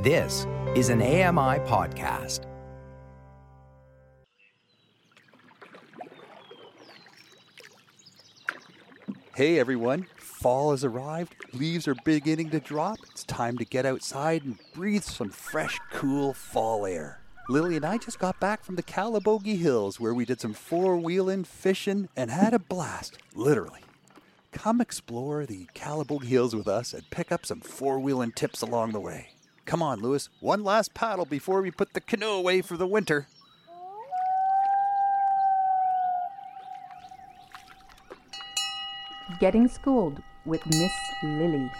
This is an AMI podcast. Hey everyone, fall has arrived, leaves are beginning to drop. It's time to get outside and breathe some fresh, cool fall air. Lily and I just got back from the Calabogie Hills where we did some four wheeling, fishing, and had a blast, literally. Come explore the Calabogie Hills with us and pick up some four wheeling tips along the way. Come on, Lewis, one last paddle before we put the canoe away for the winter. Getting Schooled with Miss Lily.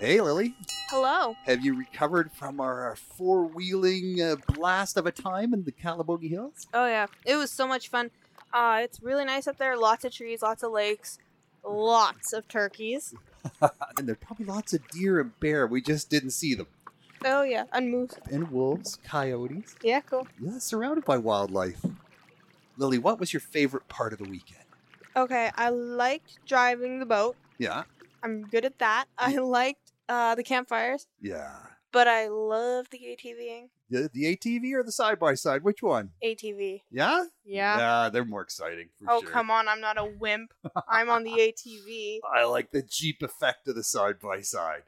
Hey, Lily. Hello. Have you recovered from our four wheeling uh, blast of a time in the Calabogie Hills? Oh yeah, it was so much fun. Uh, it's really nice up there. Lots of trees, lots of lakes, lots of turkeys. and there's probably lots of deer and bear. We just didn't see them. Oh yeah, and moose. And wolves, coyotes. Yeah, cool. Yeah, surrounded by wildlife. Lily, what was your favorite part of the weekend? Okay, I liked driving the boat. Yeah. I'm good at that. I liked uh, the campfires, Yeah. but I love the ATVing. The, the ATV or the side by side? Which one? ATV. Yeah? Yeah. Yeah, they're more exciting. For oh sure. come on, I'm not a wimp. I'm on the ATV. I like the Jeep effect of the side by side.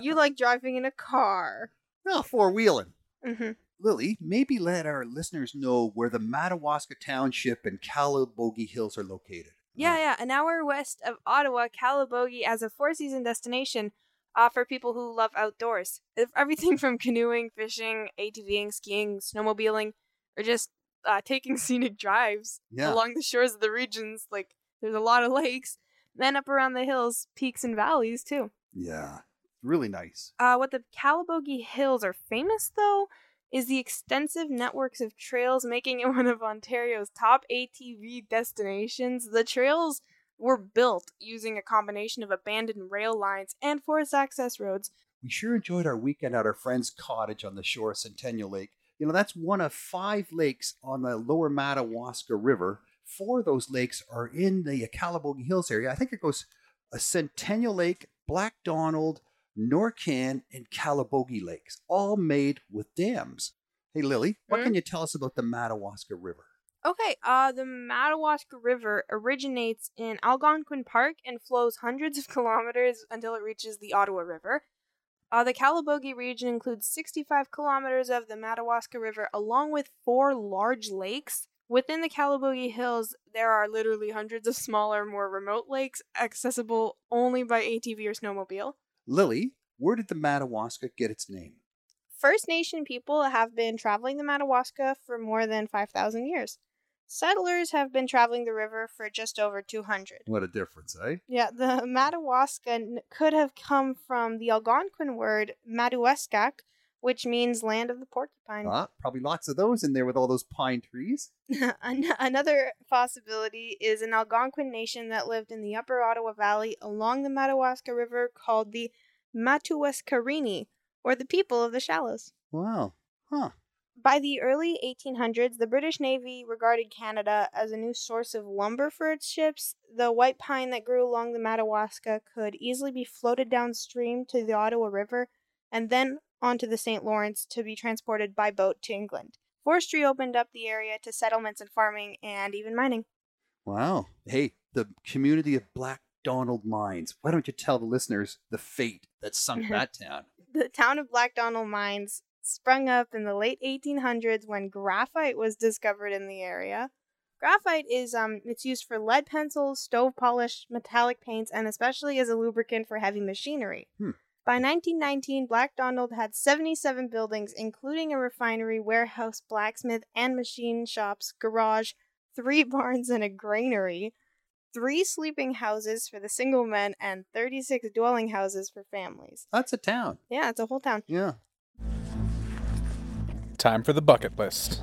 You like driving in a car. Well, four wheeling. hmm Lily, maybe let our listeners know where the Madawaska Township and Calabogie Hills are located. Yeah, yeah. An hour west of Ottawa, Calabogie as a four season destination uh, for people who love outdoors. Everything from canoeing, fishing, ATVing, skiing, snowmobiling, or just uh, taking scenic drives Yeah. along the shores of the regions. Like, there's a lot of lakes. Then up around the hills, peaks and valleys, too. Yeah. Really nice. Uh, what the Calabogie Hills are famous, though, is the extensive networks of trails making it one of Ontario's top ATV destinations. The trails were built using a combination of abandoned rail lines and forest access roads. We sure enjoyed our weekend at our friend's cottage on the shore of Centennial Lake. You know, that's one of five lakes on the lower Madawaska River. Four of those lakes are in the Calabogie Hills area. I think it goes a Centennial Lake, Black Donald, Norcan, and Calabogie Lakes, all made with dams. Hey, Lily, what Hmm? can you tell us about the Madawaska River? Okay, uh, the Madawaska River originates in Algonquin Park and flows hundreds of kilometers until it reaches the Ottawa River. Uh, the Calabogie region includes 65 kilometers of the Madawaska River, along with four large lakes. Within the Calabogie Hills, there are literally hundreds of smaller, more remote lakes accessible only by ATV or snowmobile. Lily, where did the Madawaska get its name? First Nation people have been traveling the Madawaska for more than 5,000 years. Settlers have been traveling the river for just over 200. What a difference, eh? Yeah, the Madawaska could have come from the Algonquin word Madawaskak, which means land of the porcupine. Ah, probably lots of those in there with all those pine trees. An- Another possibility is an Algonquin nation that lived in the upper Ottawa Valley along the Madawaska River called the Matuwaskarini, or the people of the shallows. Wow. Huh. By the early 1800s, the British Navy regarded Canada as a new source of lumber for its ships. The white pine that grew along the Madawaska could easily be floated downstream to the Ottawa River and then onto the St. Lawrence to be transported by boat to England. Forestry opened up the area to settlements and farming and even mining. Wow. Hey, the community of Black Donald Mines. Why don't you tell the listeners the fate that sunk that town? The town of Black Donald Mines sprung up in the late 1800s when graphite was discovered in the area. Graphite is um it's used for lead pencils, stove polish, metallic paints, and especially as a lubricant for heavy machinery. Hmm. By 1919, Black Donald had 77 buildings, including a refinery, warehouse, blacksmith, and machine shops, garage, three barns, and a granary, three sleeping houses for the single men, and 36 dwelling houses for families. That's a town. Yeah, it's a whole town. Yeah. Time for the bucket list.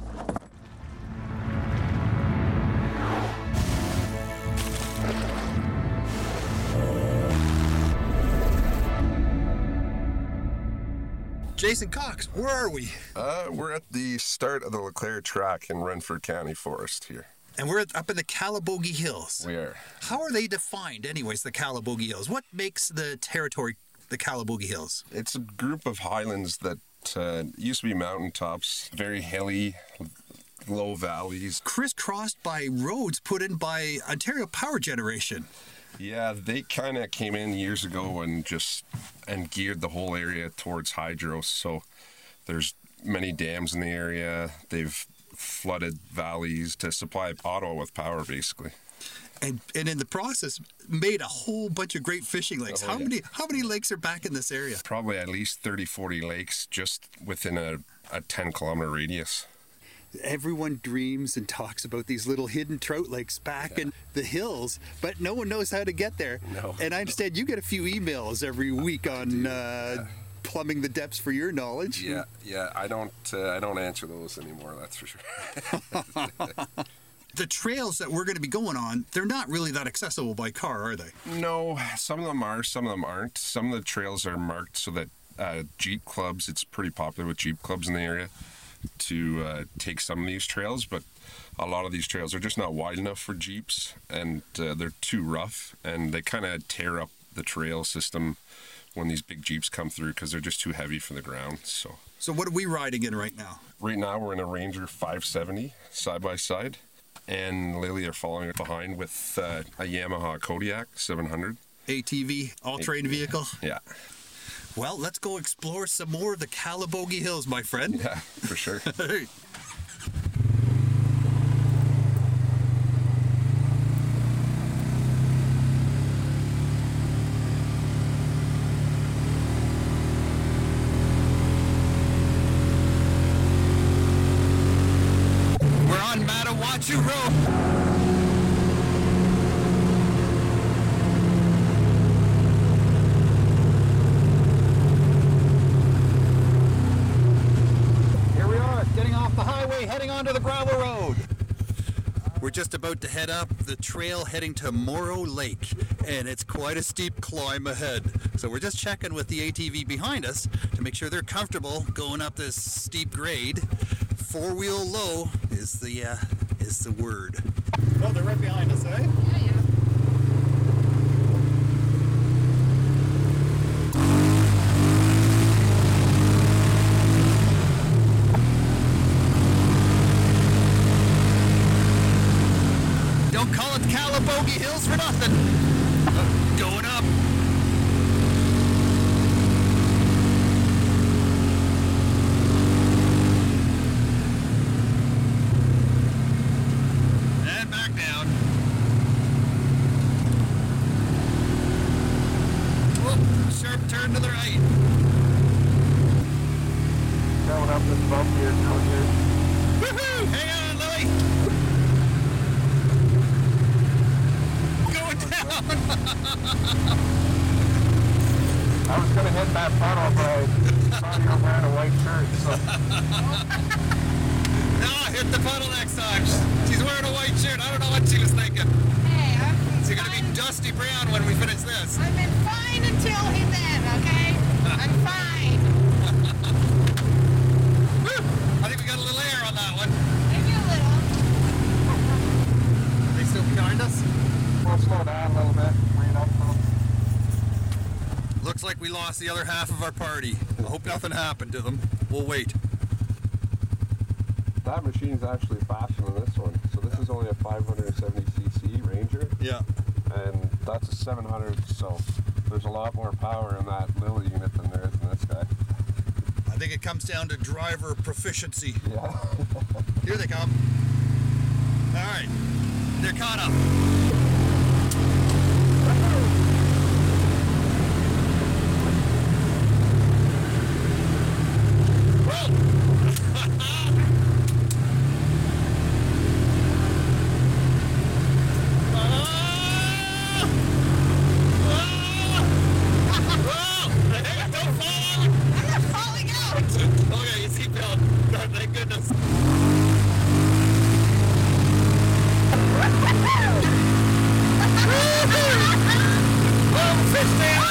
Jason Cox, where are we? Uh, we're at the start of the LeClaire track in Renfrew County Forest here. And we're up in the Calabogie Hills. We are. How are they defined, anyways, the Calabogie Hills? What makes the territory the Calabogie Hills? It's a group of highlands that uh, used to be mountaintops, very hilly, low valleys. Crisscrossed by roads put in by Ontario Power Generation. Yeah, they kind of came in years ago and just and geared the whole area towards hydro. So there's many dams in the area. They've flooded valleys to supply Ottawa with power, basically. And, and in the process, made a whole bunch of great fishing lakes. Oh, how yeah. many how many lakes are back in this area? Probably at least 30, 40 lakes just within a, a 10 kilometer radius. Everyone dreams and talks about these little hidden trout lakes back in the hills, but no one knows how to get there. No. And I understand you get a few emails every week on uh, plumbing the depths for your knowledge. Yeah, yeah. I don't, uh, I don't answer those anymore. That's for sure. The trails that we're going to be going on, they're not really that accessible by car, are they? No, some of them are, some of them aren't. Some of the trails are marked so that uh, Jeep clubs, it's pretty popular with Jeep clubs in the area to uh, take some of these trails, but a lot of these trails are just not wide enough for Jeeps and uh, they're too rough and they kind of tear up the trail system when these big Jeeps come through because they're just too heavy for the ground. So So what are we riding in right now? right now we're in a Ranger 570 side by side and Lily are following it behind with uh, a Yamaha Kodiak 700. ATV, all-terrain vehicle. Yeah. Well, let's go explore some more of the Calabogie Hills, my friend. Yeah, for sure. We're on Matawachu Road. Here we are, getting off the highway, heading onto the gravel road. We're just about to head up the trail heading to Morrow Lake, and it's quite a steep climb ahead. So we're just checking with the ATV behind us to make sure they're comfortable going up this steep grade. Four wheel low is the uh, is the word. Oh, they're right behind us, eh? Don't call it Calabogie Hills for nothing. Uh, going up. And back down. Whoop, sharp turn to the right. Going up this bump here, down here. Woohoo! Hang on, Lily. Going down. I was gonna hit that funnel, but I saw you wearing a white shirt, so No, hit the puddle next time. She's wearing a white shirt. I don't know what she was thinking. Hey, I've She's gonna be dusty brown when we finish this. I've been fine until he then, okay? I'm fine. Woo! I think we got a little air on that one. Maybe a little. They still behind us? we'll slow down a little bit. Bring it up a little. Looks like we lost the other half of our party. I hope nothing happened to them. We'll wait. That machine's actually faster than this one. So this is only a 570cc Ranger, Yeah. and that's a 700. So there's a lot more power in that little unit than there is in this guy. I think it comes down to driver proficiency. Yeah. Here they come. All right. They're caught up.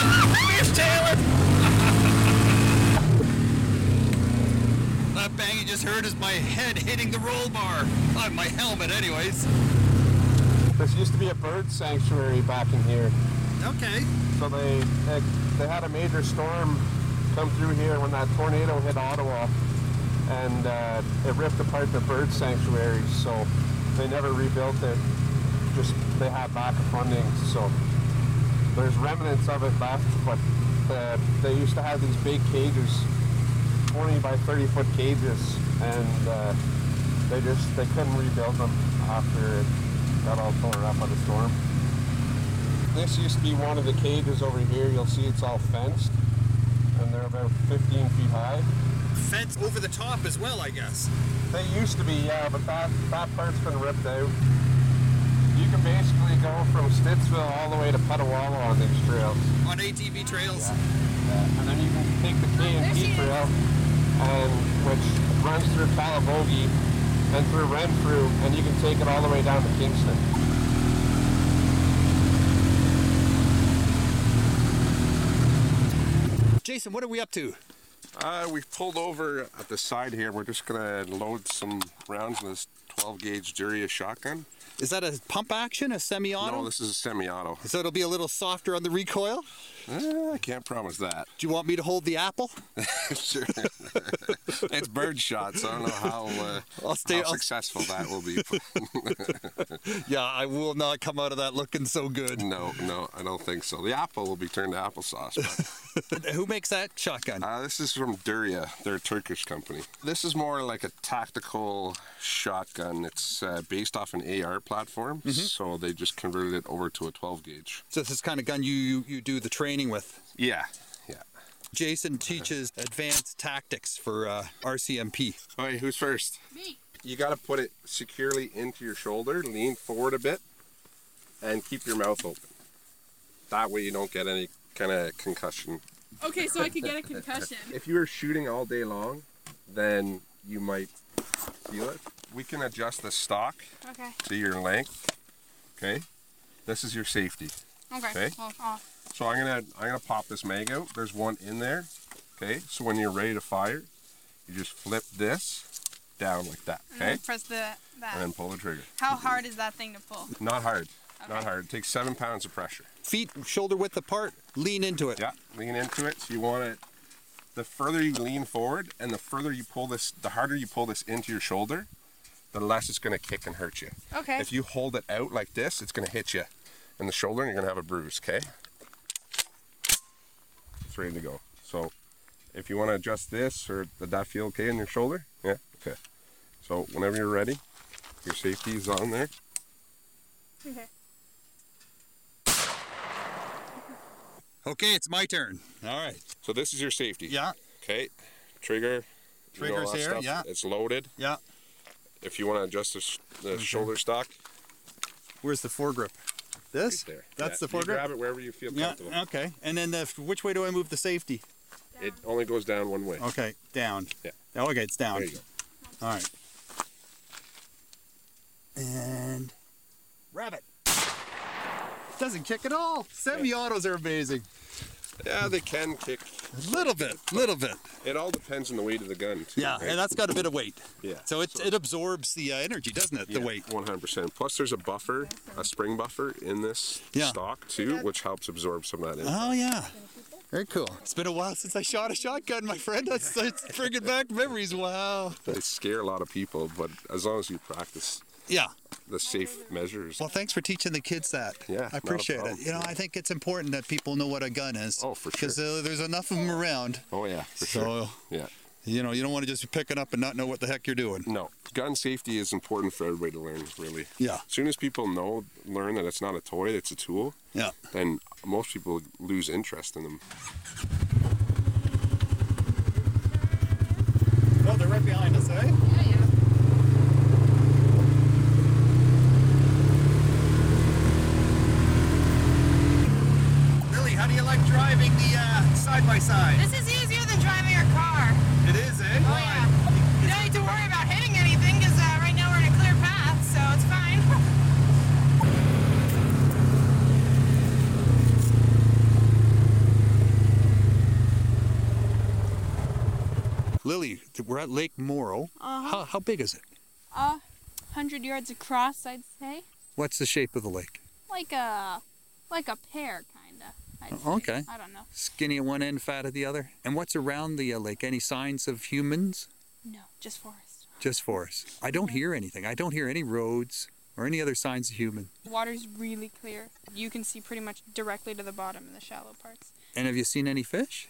Fish tailing! that bang you just heard is my head hitting the roll bar. On my helmet, anyways. This used to be a bird sanctuary back in here, Okay. so they, they they had a major storm come through here when that tornado hit Ottawa, and uh, it ripped apart the bird sanctuaries. So they never rebuilt it. Just they had lack of funding. So there's remnants of it left, but uh, they used to have these big cages, 20 by 30 foot cages, and uh, they just they couldn't rebuild them after it got all torn up by the storm. This used to be one of the cages over here. You'll see it's all fenced, and they're about 15 feet high. Fence over the top as well, I guess. They used to be, yeah, but that, that part's been ripped out. You can basically go from Stittsville all the way to Petawawa on these trails. On ATV trails. And then you can take the K and P trail, and which runs through Calabogie and through Renfrew, and you can take it all the way down to Kingston. Jason, what are we up to? Uh, we've pulled over at the side here. We're just gonna load some rounds in this 12 gauge Derya shotgun. Is that a pump action, a semi-auto? No, this is a semi-auto. So it'll be a little softer on the recoil? Eh, I can't promise that. Do you want me to hold the apple? sure. it's bird shot, so I don't know how, uh, I'll stay- how I'll- successful that will be. Yeah, I will not come out of that looking so good. no, no, I don't think so. The apple will be turned to applesauce. But, Who makes that shotgun? uh, this is from Derya. They're a Turkish company. This is more like a tactical shotgun. It's uh, based off an AR platform, Mm-hmm. so they just converted it over to a 12 gauge. So this is the kind of gun you, you, you do the training with. Yeah, yeah. Jason teaches advanced tactics for uh, RCMP. All right, who's first? Me. You got to put it securely into your shoulder, lean forward a bit, and keep your mouth open. That way you don't get any kind of concussion. Okay, so I could get a concussion. If you were shooting all day long, then you might feel it. We can adjust the stock Okay. to your length. Okay. This is your safety. Okay. Okay. Well, oh, So I'm gonna I'm gonna pop this mag out. There's one in there. Okay. So when you're ready to fire, you just flip this down like that. Okay. then press the that. And then pull the trigger. How hard is that thing to pull? Not hard. Not hard. It takes seven pounds of pressure. Feet shoulder width apart, lean into it. Yeah. Lean into it. So you want it. The further you lean forward, and the further you pull this, the harder you pull this into your shoulder, the less it's gonna kick and hurt you. Okay. If you hold it out like this, it's gonna hit you in the shoulder, and you're gonna have a bruise. Okay. It's ready to go. So, if you want to adjust this, or did that feel okay in your shoulder? Yeah. Okay. So whenever you're ready, your safety is on there. Okay. Okay, it's my turn. All right. So this is your safety. Yeah. Okay. Trigger. you know, Trigger's here, stuff. yeah. It's loaded. Yeah. If you want to adjust the, sh- the shoulder stock, Where's the foregrip? This? right there. That's Yeah, the you foregrip? grab it wherever you feel comfortable. Yeah, okay. And then the, which way do I move the safety? It only goes down one way. Okay, down. Yeah. Oh, okay, it's down. There you go. All right. And rabbit. Doesn't kick at all. Semi-autos are amazing. Yeah, they can kick. A little bit, little bit. It all depends on the weight of the gun. Too, Yeah, right? and that's got a bit of weight. yeah. So it, it absorbs the uh, energy, doesn't it? The weight. 100%. Plus, there's a buffer, a spring buffer in this Yeah. stock too, which helps absorb some of that. impact. Oh yeah. Very cool. It's been a while since I shot a shotgun, my friend. That's, that's bringing back memories. Wow. They scare a lot of people, but as long as you practice Yeah. the safe measures. Well, thanks for teaching the kids that. Yeah, I appreciate it. You know, I think it's important that people know what a gun is. Oh, for sure. Because uh, there's enough of them around. Oh yeah, for So, sure. Yeah. you know, you don't want to just be picking up and not know what the heck you're doing. No, gun safety is important for everybody to learn. Really. Yeah. As soon as people know, learn that it's not a toy, it's a tool, Yeah. then most people lose interest in them. Oh, they're right behind us, eh? Yeah, yeah. Lily, how do you like driving the uh, side by side? This is easier than driving a car. It is, eh? Oh yeah. You don't need to worry about hitting anything because uh, right now we're in a clear path, so it's fine. Lily, we're at Lake Morrow. Uh-huh. How, how big is it? Uh, hundred yards across, I'd say. What's the shape of the lake? Like a, like a pear, kinda. I'd say. Okay. I don't know. Skinny at one end, fat at the other. And what's around the uh, lake? Any signs of humans? No, just forest. Just forest. I don't hear anything. I don't hear any roads or any other signs of human. The water's really clear. You can see pretty much directly to the bottom in the shallow parts. And have you seen any fish?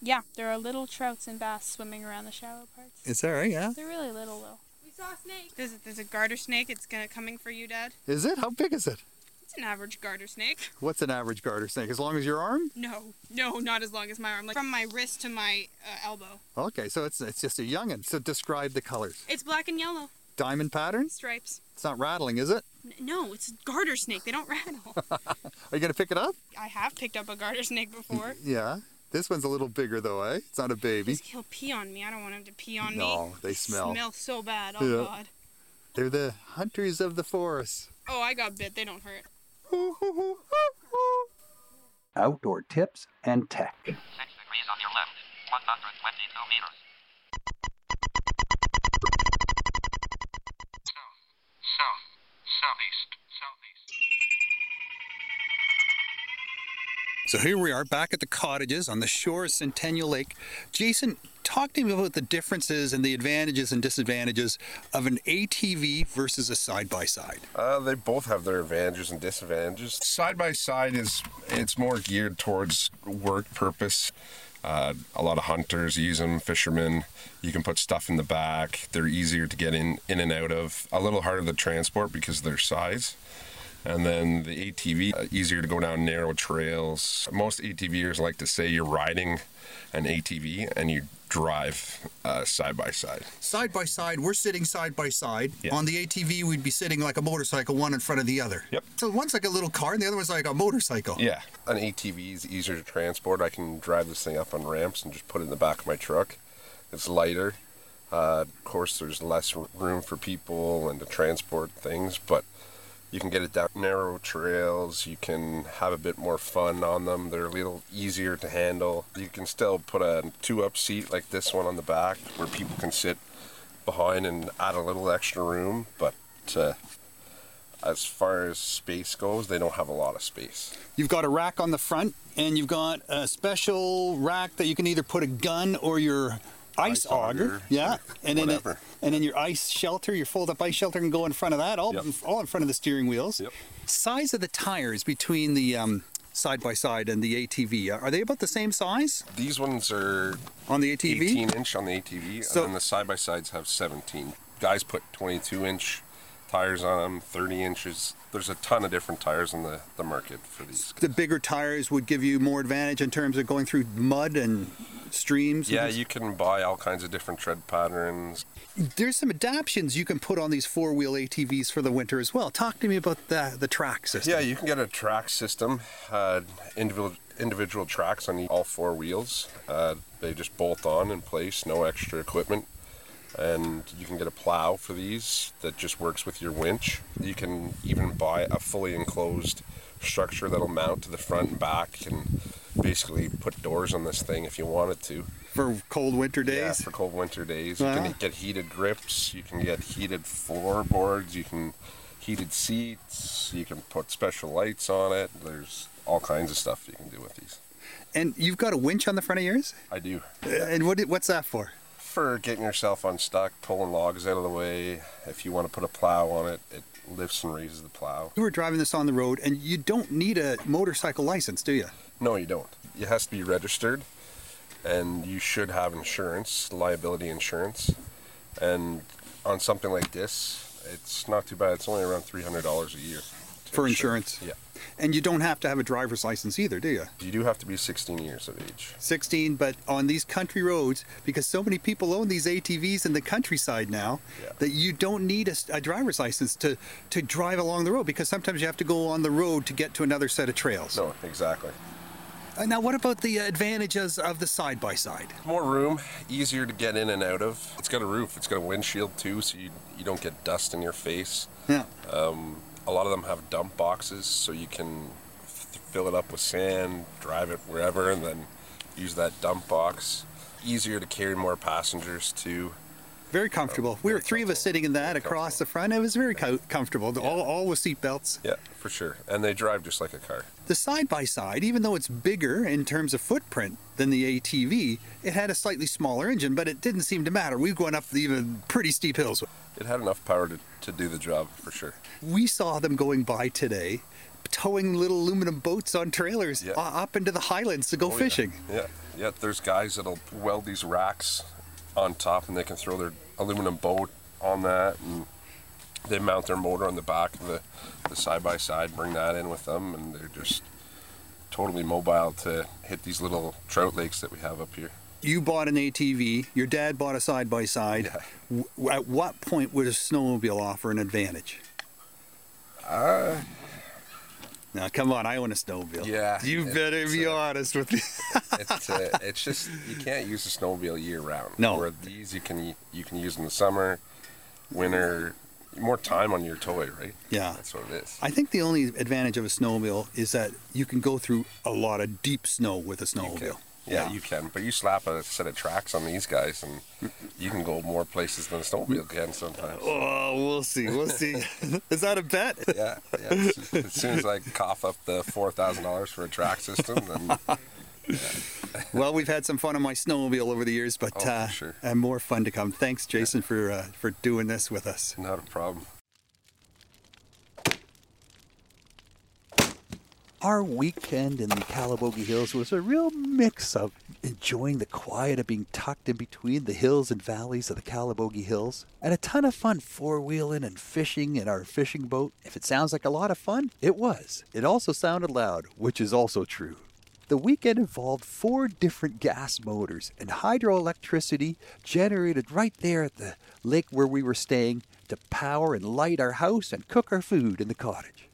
Yeah, there are little trouts and bass swimming around the shallow parts. Is that right? Yeah. They're really little though. We saw a snake. There's a, there's a garter snake. It's gonna coming for you, Dad. Is it? How big is it? It's an average garter snake. What's an average garter snake? As long as your arm? No, no, not as long as my arm. Like from my wrist to my uh, elbow. Okay, so it's it's just a youngin. So describe the colors. It's black and yellow Diamond pattern? stripes. It's not rattling, is it? No, it's a garter snake. They don't rattle. Are you gonna pick it up? I have picked up a garter snake before. Yeah. This one's a little bigger though, eh? It's not a baby. He'll pee on me. I don't want him to pee on me. No, they smell. Smell so bad. Oh Yeah. God. They're the hunters of the forest. Oh, I got bit. They don't hurt. Outdoor tips and tech. Six degrees on your left. 122 meters. South, south, southeast, southeast. So here we are back at the cottages on the shore of Centennial Lake. Jason, talk to me about the differences and the advantages and disadvantages of an ATV versus a side by side. They both have their advantages and disadvantages. Side by side is it's more geared towards work purpose. Uh, a lot of hunters use them, fishermen. You can put stuff in the back. They're easier to get in in and out of. A little harder to transport because of their size. And then the ATV, uh, easier to go down narrow trails. Most ATVers like to say you're riding an ATV and you drive uh, side by side. Side by side, we're sitting side by side. Yeah. On the ATV, we'd be sitting like a motorcycle, one in front of the other. Yep. So one's like a little car and the other one's like a motorcycle. Yeah, an ATV is easier to transport. I can drive this thing up on ramps and just put it in the back of my truck. It's lighter. Uh, of course, there's less room for people and to transport things, but you can get it down narrow trails. You can have a bit more fun on them. They're a little easier to handle. You can still put a two-up seat like this one on the back where people can sit behind and add a little extra room, but. Uh, as far as space goes, they don't have a lot of space. You've got a rack on the front, and you've got a special rack that you can either put a gun or your ice, Ice auger. auger, Yeah, and then it, and then your ice shelter, your fold-up ice shelter can go in front of that, all Yep. all in front of the steering wheels. Yep. Size of the tires between the um, side by side and the ATV are they about the same size These ones are on the ATV? 18 inch on the ATV, So- and then the side by sides have 17. Guys put 22 inch tires on them, 30 inches. There's a ton of different tires in the, the market for these. The bigger tires would give you more advantage in terms of going through mud and streams. Yeah, things? you can buy all kinds of different tread patterns. There's some adaptions you can put on these four-wheel ATVs for the winter as well. Talk to me about the the track system. Yeah, you can get a track system, uh, individual individual tracks on all four wheels. Uh, they just bolt on in place, no extra equipment. And you can get a plow for these that just works with your winch. You can even buy a fully enclosed structure that'll mount to the front and back and basically put doors on this thing if you wanted to. for cold winter days? Yeah, for cold winter days. You can get heated grips, you can get heated floorboards, you can heated seats, you can put special lights on it. There's all kinds of stuff you can do with these. And you've got a winch on the front of yours. I do. Uh, And what what's that for? For getting yourself unstuck, pulling logs out of the way. If you want to put a plow on it, it lifts and raises the plow. You were driving this on the road, and you don't need a motorcycle license, do you? No, you don't. It has to be registered, and you should have insurance, liability insurance. And on something like this, it's not too bad. It's only around three hundred dollars a year For insurance. Yeah, And you don't have to have a driver's license either, do you? you do have to be sixteen years of age. 16, but on these country roads, because so many people own these ATVs in the countryside now, Yeah. that you don't need a driver's license to, to drive along the road because sometimes you have to go on the road to get to another set of trails. No, exactly. Uh, now, what about the advantages of the side by side? More room, easier to get in and out of. It's got a roof. It's got a windshield too, so you you don't get dust in your face. Yeah. Um, a lot of them have dump boxes, so you can f- fill it up with sand, drive it wherever, and then use that dump box. Easier to carry more passengers too. very comfortable. Uh, we were three of us sitting in that across the front. It was very co- comfortable. All, all with seat belts. Yeah, for sure. And they drive just like a car. The side by side, even though it's bigger in terms of footprint than the ATV, it had a slightly smaller engine, but it didn't seem to matter. We've gone up even pretty steep hills. It had enough power to, to do the job for sure. We saw them going by today, towing little aluminum boats on trailers Yeah. uh, up into the highlands to go Oh, yeah. fishing. Yeah, yeah. There's guys that'll weld these racks on top, and they can throw their aluminum boat on that, and they mount their motor on the back of the the side by side, bring that in with them, and they're just totally mobile to hit these little trout lakes that we have up here. You bought an ATV, your dad bought a side by side. At what point would a snowmobile offer an advantage? Uh, Now, come on, I own a snowmobile. Yeah, You better be a- honest with me. it's uh, it's just you can't use a snowmobile year round. No. Where these you can you can use in the summer, winter, more time on your toy, right? Yeah. That's what it is. I think the only advantage of a snowmobile is that you can go through a lot of deep snow with a snowmobile. Yeah, you can. But you slap a set of tracks on these guys, and you can go more places than a snowmobile can sometimes. Oh, we'll see. We'll see. is that a bet? Yeah, yeah. As, soon as I cough up the four thousand dollars for a track system, then well, we've had some fun on my snowmobile over the years, but Oh, uh, sure. and more fun to come. Thanks, Jason, for uh, for doing this with us. not a problem. Our weekend in the Calabogie Hills was a real mix of enjoying the quiet of being tucked in between the hills and valleys of the Calabogie Hills, and a ton of fun four wheeling and fishing in our fishing boat. If it sounds like a lot of fun, it was. It also sounded loud, which is also true. The weekend involved four different gas motors and hydroelectricity generated right there at the lake where we were staying to power and light our house and cook our food in the cottage.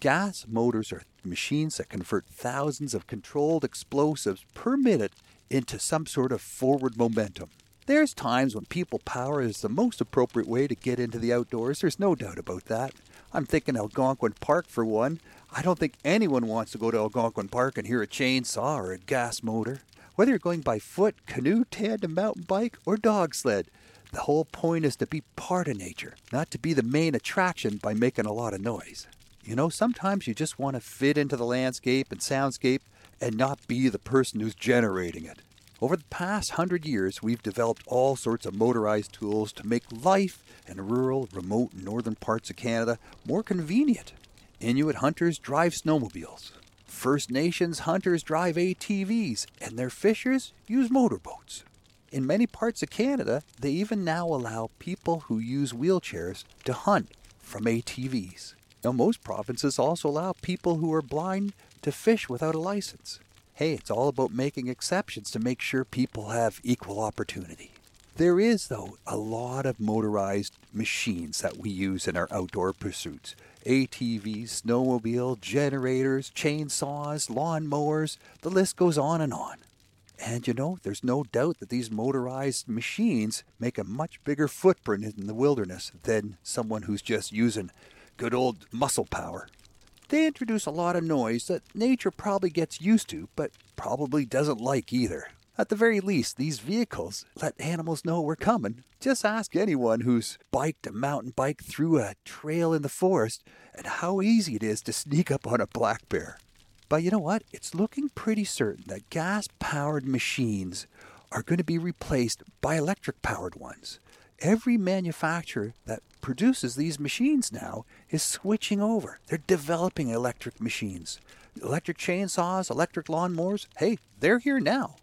Gas motors are machines that convert thousands of controlled explosives per minute into some sort of forward momentum. There's times when people power is the most appropriate way to get into the outdoors, there's no doubt about that. I'm thinking Algonquin Park for one. I don't think anyone wants to go to Algonquin Park and hear a chainsaw or a gas motor. Whether you're going by foot, canoe, tandem, mountain bike, or dog sled, the whole point is to be part of nature, not to be the main attraction by making a lot of noise. You know, sometimes you just want to fit into the landscape and soundscape and not be the person who's generating it. Over the past hundred years, we've developed all sorts of motorized tools to make life in rural, remote, northern parts of Canada more convenient. Inuit hunters drive snowmobiles. First Nations hunters drive ATVs, and their fishers use motorboats. In many parts of Canada, they even now allow people who use wheelchairs to hunt from ATVs. Now, most provinces also allow people who are blind to fish without a license. Hey, it's all about making exceptions to make sure people have equal opportunity. There is, though, a lot of motorized machines that we use in our outdoor pursuits ATVs, snowmobile, generators, chainsaws, lawnmowers, the list goes on and on. And you know, there's no doubt that these motorized machines make a much bigger footprint in the wilderness than someone who's just using good old muscle power. They introduce a lot of noise that nature probably gets used to, but probably doesn't like either. At the very least, these vehicles let animals know we're coming. Just ask anyone who's biked a mountain bike through a trail in the forest and how easy it is to sneak up on a black bear. But you know what? It's looking pretty certain that gas powered machines are going to be replaced by electric powered ones. Every manufacturer that produces these machines now is switching over. They're developing electric machines. Electric chainsaws, electric lawnmowers, hey, they're here now.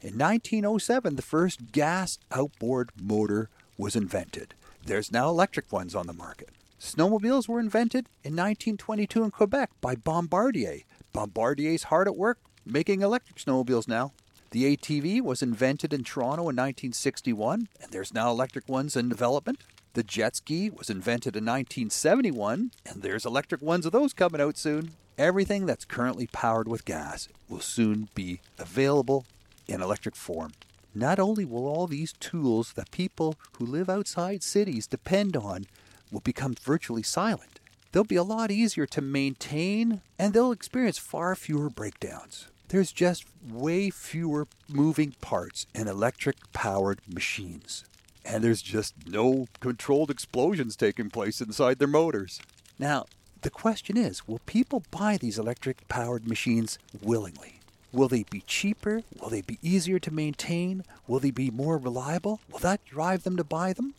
In 1907, the first gas outboard motor was invented. There's now electric ones on the market. Snowmobiles were invented in 1922 in Quebec by Bombardier. Bombardier's hard at work making electric snowmobiles now. The ATV was invented in Toronto in 1961, and there's now electric ones in development. The jet ski was invented in 1971, and there's electric ones of those coming out soon. Everything that's currently powered with gas will soon be available in electric form. Not only will all these tools that people who live outside cities depend on will become virtually silent, they'll be a lot easier to maintain and they'll experience far fewer breakdowns. There's just way fewer moving parts in electric powered machines. and there's just no controlled explosions taking place inside their motors. Now, the question is will people buy these electric powered machines willingly? Will they be cheaper? Will they be easier to maintain? Will they be more reliable? Will that drive them to buy them?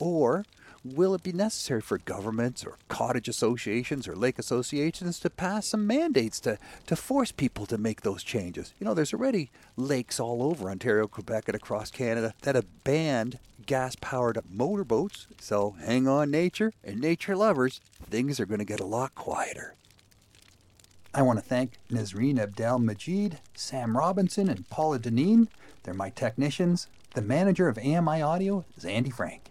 Or will it be necessary for governments or cottage associations or lake associations to pass some mandates to, to force people to make those changes? You know, there's already lakes all over Ontario, Quebec, and across Canada that have banned gas powered motorboats. So hang on, nature and nature lovers, things are going to get a lot quieter. I want to thank Nazreen Abdel Majid, Sam Robinson, and Paula Deneen. They're my technicians. The manager of AMI Audio is Andy Frank.